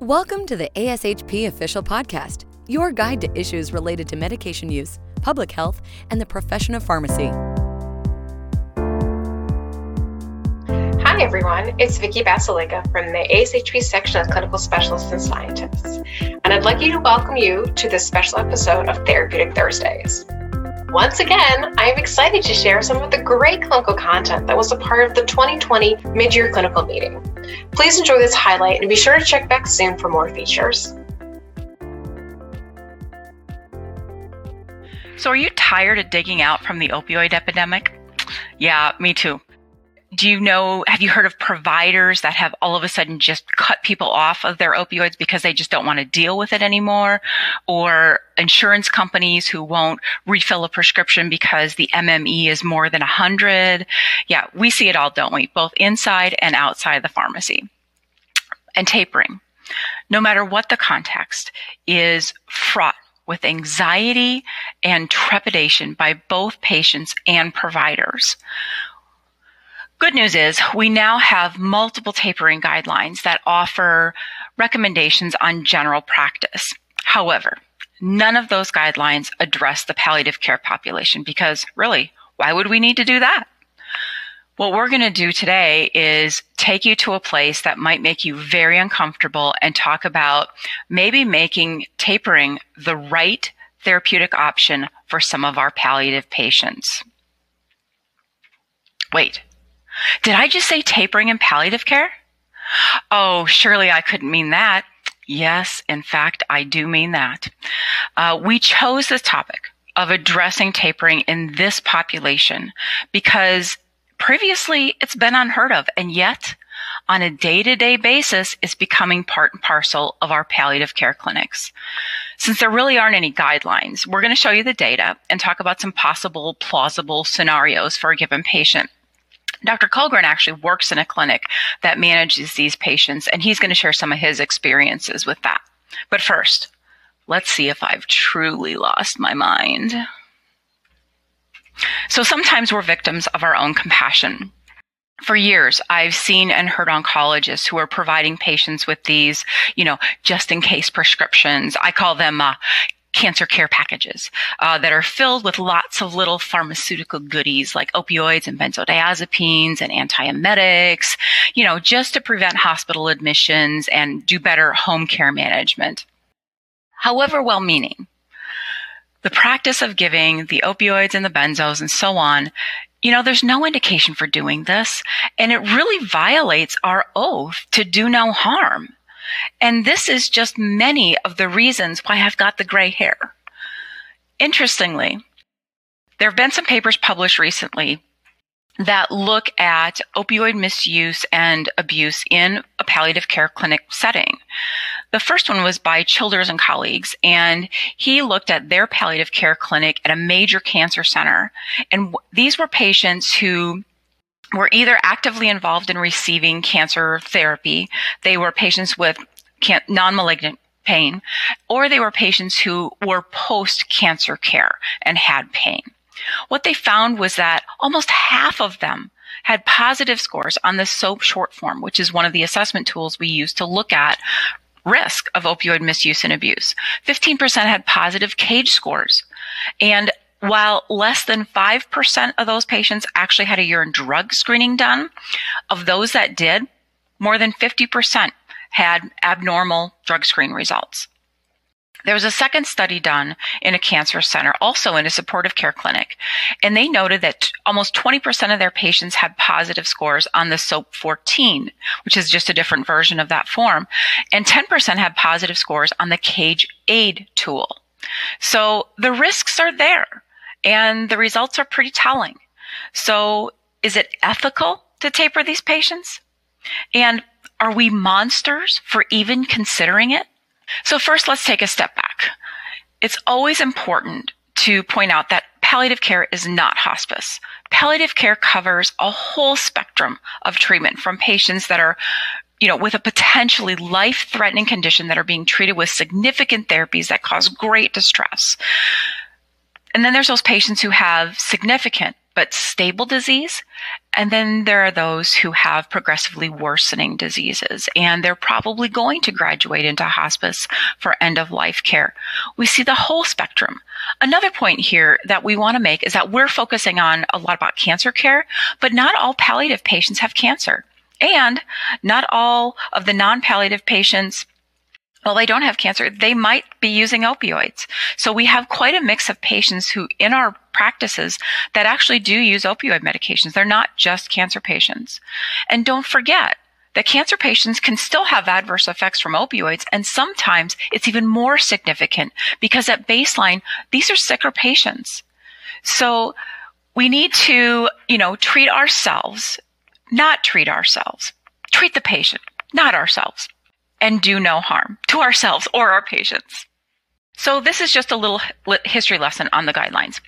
Welcome to the ASHP Official Podcast, your guide to issues related to medication use, public health, and the profession of pharmacy. Hi, everyone. It's Vicki Basalyga from the ASHP section of Clinical Specialists and Scientists, and I'd like you to welcome you to this special episode of Therapeutic Thursdays. Once again, I am excited to share some of the great clinical content that was a part of the 2020 mid-year clinical meeting. Please enjoy this highlight and be sure to check back soon for more features. So, are you tired of digging out from the opioid epidemic? Yeah, me too do you know, have you heard of providers that have all of a sudden just cut people off of their opioids because they just don't want to deal with it anymore? Or insurance companies who won't refill a prescription because the MME is more than 100? Yeah, we see it all, don't we? Both inside and outside the pharmacy. And tapering, no matter what the context, is fraught with anxiety and trepidation by both patients and providers. Good news is we now have multiple tapering guidelines that offer recommendations on general practice. However, none of those guidelines address the palliative care population because really, why would we need to do that? What we're going to do today is take you to a place that might make you very uncomfortable and talk about maybe making tapering the right therapeutic option for some of our palliative patients. Wait, did I just say tapering in palliative care? Oh, surely I couldn't mean that. Yes, in fact, I do mean that. Uh, we chose this topic of addressing tapering in this population because previously it's been unheard of, and yet on a day to day basis it's becoming part and parcel of our palliative care clinics. Since there really aren't any guidelines, we're going to show you the data and talk about some possible plausible scenarios for a given patient. Dr. Kullgren actually works in a clinic that manages these patients, and he's going to share some of his experiences with that. But first, let's see if I've truly lost my mind. So sometimes we're victims of our own compassion. For years, I've seen and heard oncologists who are providing patients with these, you know, just in case prescriptions. I call them uh, cancer care packages uh, that are filled with lots of little pharmaceutical goodies like opioids and benzodiazepines and antiemetics, you know, just to prevent hospital admissions and do better home care management. However well meaning, the practice of giving the opioids and the benzos and so on you know, there's no indication for doing this, and it really violates our oath to do no harm. And this is just many of the reasons why I've got the gray hair. Interestingly, there have been some papers published recently that look at opioid misuse and abuse in a palliative care clinic setting. The first one was by Childers and colleagues, and he looked at their palliative care clinic at a major cancer center. And these were patients who were either actively involved in receiving cancer therapy, they were patients with non malignant pain, or they were patients who were post cancer care and had pain. What they found was that almost half of them had positive scores on the SOAPP short form, which is one of the assessment tools we use to look at risk of opioid misuse and abuse. 15% had positive CAGE scores. And while less than 5% of those patients actually had a urine drug screening done, of those that did, more than 50% had abnormal drug screen results. There was a second study done in a cancer center, also in a supportive care clinic, and they noted that almost 20% of their patients had positive scores on the SOAPP 14, which is just a different version of that form, and 10% had positive scores on the CAGE AID tool. So the risks are there and the results are pretty telling. So is it ethical to taper these patients? And are we monsters for even considering it? So first, let's take a step back. It's always important to point out that palliative care is not hospice. Palliative care covers a whole spectrum of treatment from patients that are you know, with a potentially life threatening condition that are being treated with significant therapies that cause great distress and then there's those patients who have significant but stable disease. And then there are those who have progressively worsening diseases, and they're probably going to graduate into hospice for end of life care. We see the whole spectrum. Another point here that we want to make is that we're focusing on a lot about cancer care, but not all palliative patients have cancer. And not all of the non palliative patients well, they don't have cancer, they might be using opioids. So we have quite a mix of patients who, in our practices, that actually do use opioid medications. They're not just cancer patients. And don't forget that cancer patients can still have adverse effects from opioids. And sometimes it's even more significant because at baseline, these are sicker patients. So we need to, you know, treat ourselves, not treat ourselves, treat the patient, not ourselves and do no harm to ourselves or our patients. So this is just a little history lesson on the guidelines.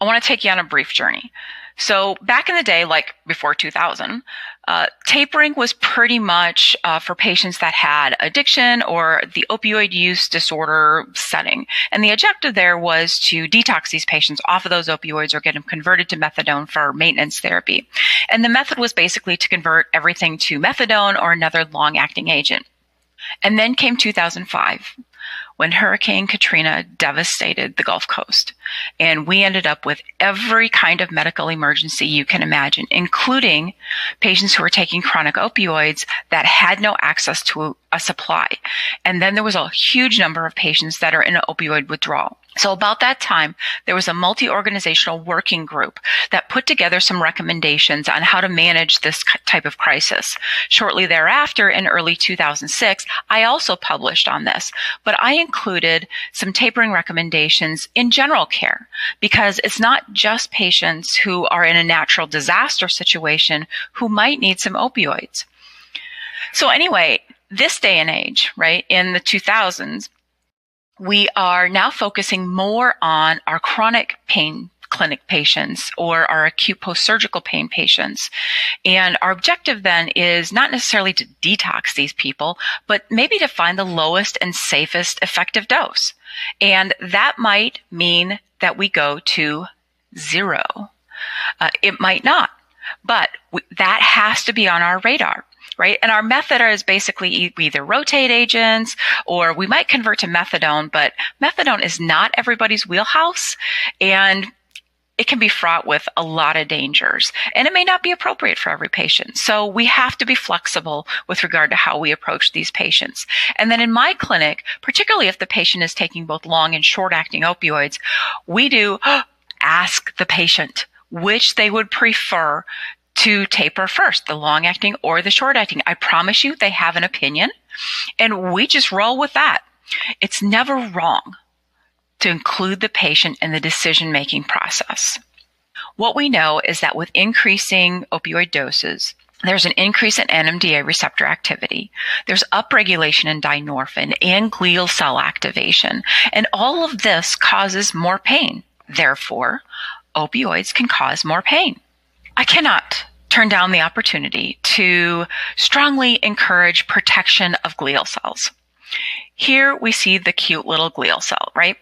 I want to take you on a brief journey. So back in the day, like before 2000, uh, tapering was pretty much uh, for patients that had addiction or the opioid use disorder setting. And the objective there was to detox these patients off of those opioids or get them converted to methadone for maintenance therapy. And the method was basically to convert everything to methadone or another long acting agent. And then came 2005 when Hurricane Katrina devastated the Gulf Coast. And we ended up with every kind of medical emergency you can imagine, including patients who were taking chronic opioids that had no access to a supply. And then there was a huge number of patients that are in opioid withdrawal. So about that time, there was a multi-organizational working group that put together some recommendations on how to manage this type of crisis. Shortly thereafter, in early 2006, I also published on this, but I included some tapering recommendations in general care because it's not just patients who are in a natural disaster situation who might need some opioids. So anyway, this day and age, right, in the 2000s, we are now focusing more on our chronic pain clinic patients or our acute post-surgical pain patients. And our objective then is not necessarily to detox these people, but maybe to find the lowest and safest effective dose. And that might mean that we go to zero. Uh, it might not, but that has to be on our radar right? And our method is basically we either rotate agents or we might convert to methadone, but methadone is not everybody's wheelhouse. And it can be fraught with a lot of dangers and it may not be appropriate for every patient. So we have to be flexible with regard to how we approach these patients. And then in my clinic, particularly if the patient is taking both long and short acting opioids, we do ask the patient which they would prefer to taper first, the long acting or the short acting. I promise you they have an opinion and we just roll with that. It's never wrong to include the patient in the decision making process. What we know is that with increasing opioid doses, there's an increase in NMDA receptor activity. There's upregulation in dynorphin and glial cell activation. And all of this causes more pain. Therefore, opioids can cause more pain. I cannot turn down the opportunity to strongly encourage protection of glial cells. Here we see the cute little glial cell, right?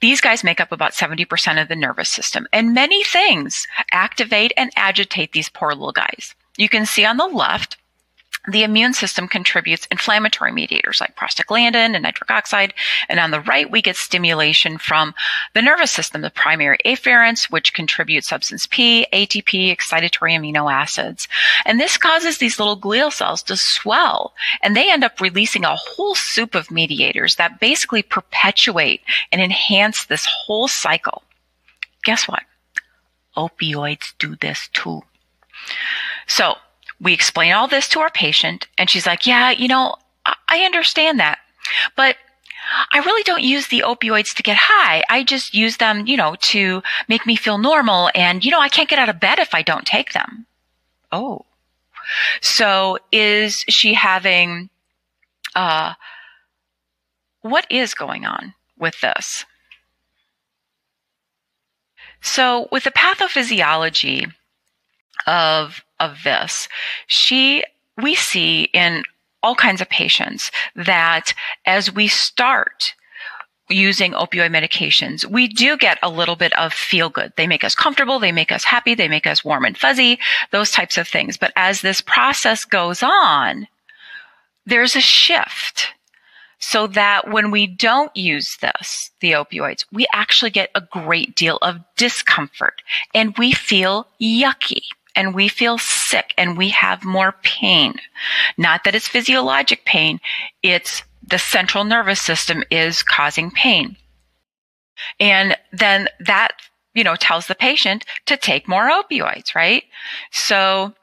These guys make up about 70% of the nervous system, and many things activate and agitate these poor little guys. You can see on the left the immune system contributes inflammatory mediators like prostaglandin and nitric oxide. And on the right, we get stimulation from the nervous system, the primary afferents, which contribute substance P, ATP, excitatory amino acids. And this causes these little glial cells to swell and they end up releasing a whole soup of mediators that basically perpetuate and enhance this whole cycle. Guess what? Opioids do this too. So we explain all this to our patient, and she's like, Yeah, you know, I understand that. But I really don't use the opioids to get high. I just use them, you know, to make me feel normal. And, you know, I can't get out of bed if I don't take them. Oh. So is she having, uh, what is going on with this? So with the pathophysiology of of this. She, we see in all kinds of patients that as we start, using opioid medications, we do get a little bit of feel good. They make us comfortable. They make us happy. They make us warm and fuzzy, those types of things. But as this process goes on, there's a shift so that when we don't use this, the opioids, we actually get a great deal of discomfort and we feel yucky and we feel sick and we have more pain. Not that it's physiologic pain. It's the central nervous system is causing pain. And then that, you know, tells the patient to take more opioids, right? So,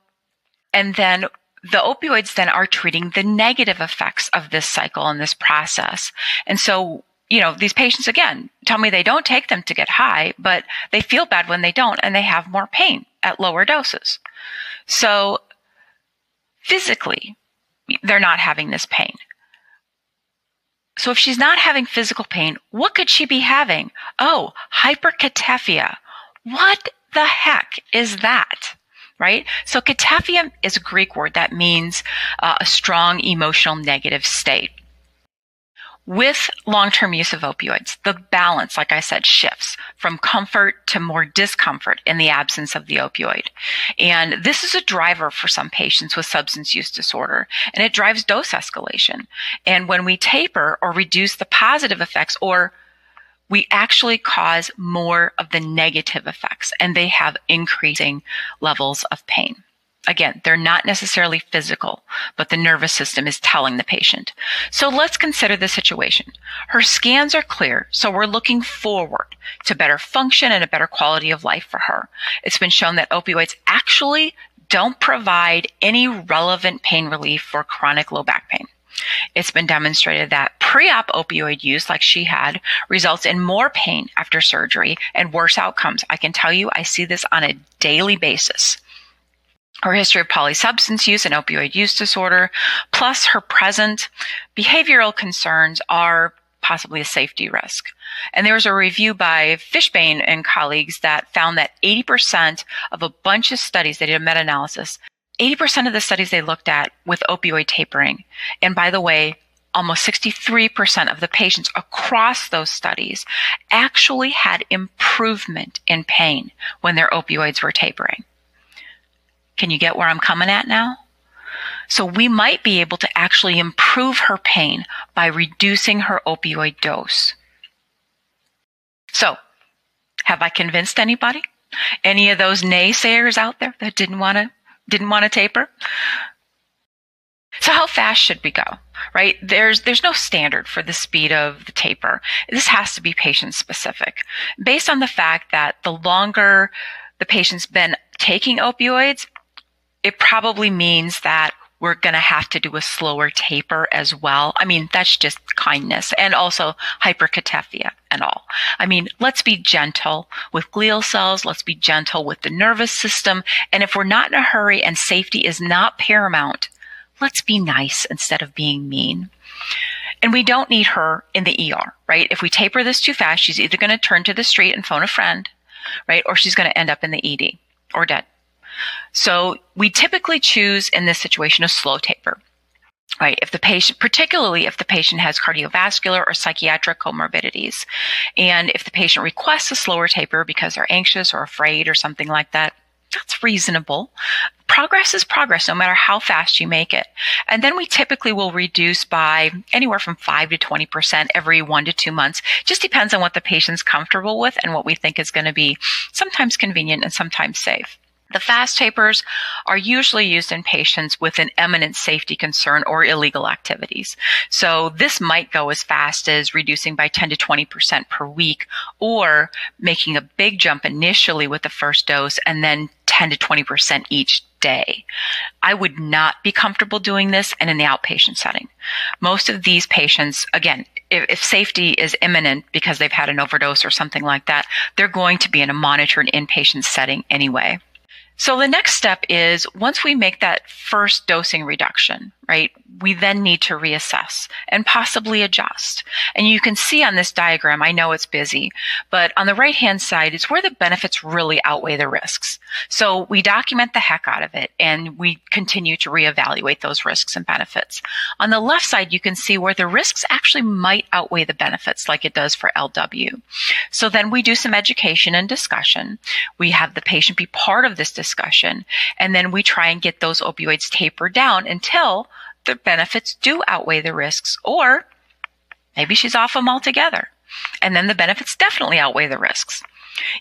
and then the opioids then are treating the negative effects of this cycle and this process. And so, you know, these patients again tell me they don't take them to get high, but they feel bad when they don't and they have more pain at lower doses. So physically, they're not having this pain. So if she's not having physical pain, what could she be having? Oh, hyperkatifeia. What the heck is that? right? So katifeia is a Greek word that means uh, a strong emotional negative state. With long-term use of opioids, the balance, like I said, shifts from comfort to more discomfort in the absence of the opioid. And this is a driver for some patients with substance use disorder, and it drives dose escalation. And when we taper or reduce the positive effects or we actually cause more of the negative effects and they have increasing levels of pain. Again, they're not necessarily physical, but the nervous system is telling the patient. So let's consider the situation. Her scans are clear, so we're looking forward to better function and a better quality of life for her. It's been shown that opioids actually don't provide any relevant pain relief for chronic low back pain. It's been demonstrated that pre-op opioid use, like she had, results in more pain after surgery and worse outcomes. I can tell you, I see this on a daily basis. Her history of polysubstance use and opioid use disorder, plus her present behavioral concerns are possibly a safety risk. And there was a review by Fishbane and colleagues that found that 80% of a bunch of studies, they did a meta-analysis, 80% of the studies they looked at with opioid tapering, and by the way, almost 63% of the patients across those studies actually had improvement in pain when their opioids were tapering. Can you get where I'm coming at now? So we might be able to actually improve her pain by reducing her opioid dose. So, have I convinced anybody? Any of those naysayers out there that didn't want to didn't want to taper. So how fast should we go? Right? There's there's no standard for the speed of the taper. This has to be patient specific. Based on the fact that the longer the patient's been taking opioids, it probably means that we're going to have to do a slower taper as well. I mean, that's just kindness and also hyperkatifeia and all. I mean, let's be gentle with glial cells. Let's be gentle with the nervous system. And if we're not in a hurry and safety is not paramount, let's be nice instead of being mean. And we don't need her in the ER, right? If we taper this too fast, she's either going to turn to the street and phone a friend, right? Or she's going to end up in the ED or dead. So we typically choose in this situation a slow taper. Right. If the patient, particularly if the patient has cardiovascular or psychiatric comorbidities, and if the patient requests a slower taper because they're anxious or afraid or something like that, that's reasonable. Progress is progress, no matter how fast you make it. And then we typically will reduce by anywhere from 5 to 20% every one to two months. Just depends on what the patient's comfortable with and what we think is going to be sometimes convenient and sometimes safe. The fast tapers are usually used in patients with an eminent safety concern or illegal activities. So this might go as fast as reducing by 10 to 20% per week or making a big jump initially with the first dose and then 10 to 20% each day. I would not be comfortable doing this and in the outpatient setting. Most of these patients, again, if, if, safety is imminent because they've had an overdose or something like that, they're going to be in a monitored inpatient setting anyway. So the next step is once we make that first dosing reduction, right? We then need to reassess and possibly adjust. And you can see on this diagram, I know it's busy, but on the right hand side it's where the benefits really outweigh the risks. So we document the heck out of it and we continue to reevaluate those risks and benefits. On the left side, you can see where the risks actually might outweigh the benefits like it does for LW. So then we do some education and discussion. We have the patient be part of this discussion and then we try and get those opioids tapered down until the benefits do outweigh the risks, or maybe she's off them altogether. And then the benefits definitely outweigh the risks.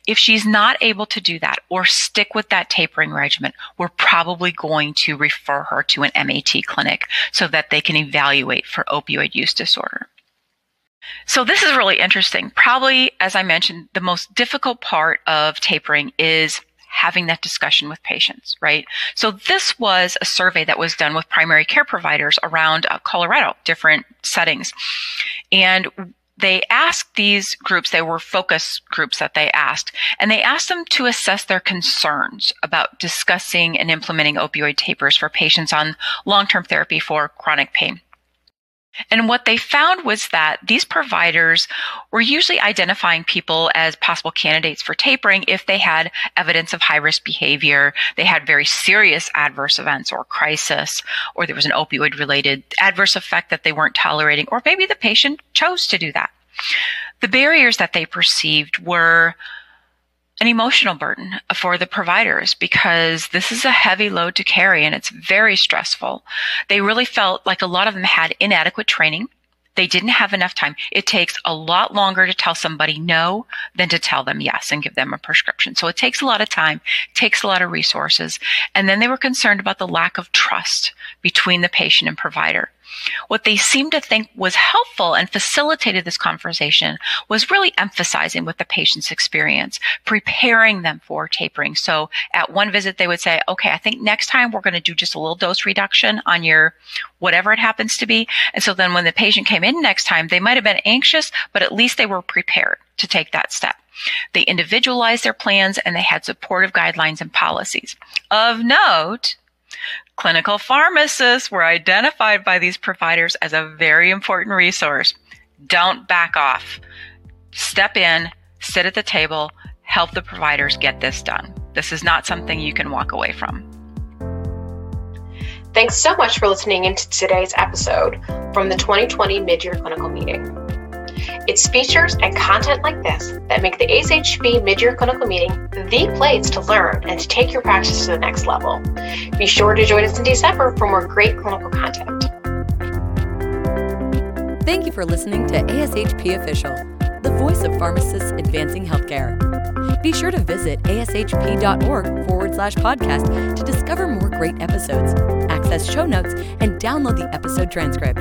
If she's not able to do that or stick with that tapering regimen, we're probably going to refer her to an MAT clinic so that they can evaluate for opioid use disorder. So this is really interesting. Probably, as I mentioned, the most difficult part of tapering is having that discussion with patients, right? So this was a survey that was done with primary care providers around uh, Colorado, different settings. And they asked these groups, they were focus groups that they asked, and they asked them to assess their concerns about discussing and implementing opioid tapers for patients on long-term therapy for chronic pain. And what they found was that these providers were usually identifying people as possible candidates for tapering if they had evidence of high risk behavior, they had very serious adverse events or crisis, or there was an opioid related adverse effect that they weren't tolerating, or maybe the patient chose to do that. The barriers that they perceived were an emotional burden for the providers because this is a heavy load to carry and it's very stressful. They really felt like a lot of them had inadequate training. They didn't have enough time. It takes a lot longer to tell somebody no than to tell them yes and give them a prescription. So it takes a lot of time, takes a lot of resources. And then they were concerned about the lack of trust between the patient and provider. What they seemed to think was helpful and facilitated this conversation was really emphasizing with the patient's experience, preparing them for tapering. So at one visit, they would say, okay, I think next time we're going to do just a little dose reduction on your whatever it happens to be. And so then when the patient came in next time, they might have been anxious, but at least they were prepared to take that step. They individualized their plans and they had supportive guidelines and policies. Of note, Clinical pharmacists were identified by these providers as a very important resource. Don't back off. Step in, sit at the table, help the providers get this done. This is not something you can walk away from. Thanks so much for listening into today's episode from the 2020 Midyear Clinical Meeting. It's features and content like this that make the ASHP Midyear Clinical Meeting the place to learn and to take your practice to the next level. Be sure to join us in December for more great clinical content. Thank you for listening to ASHP Official, the voice of pharmacists advancing healthcare. Be sure to visit ashp.org forward slash podcast to discover more great episodes, access show notes, and download the episode transcript.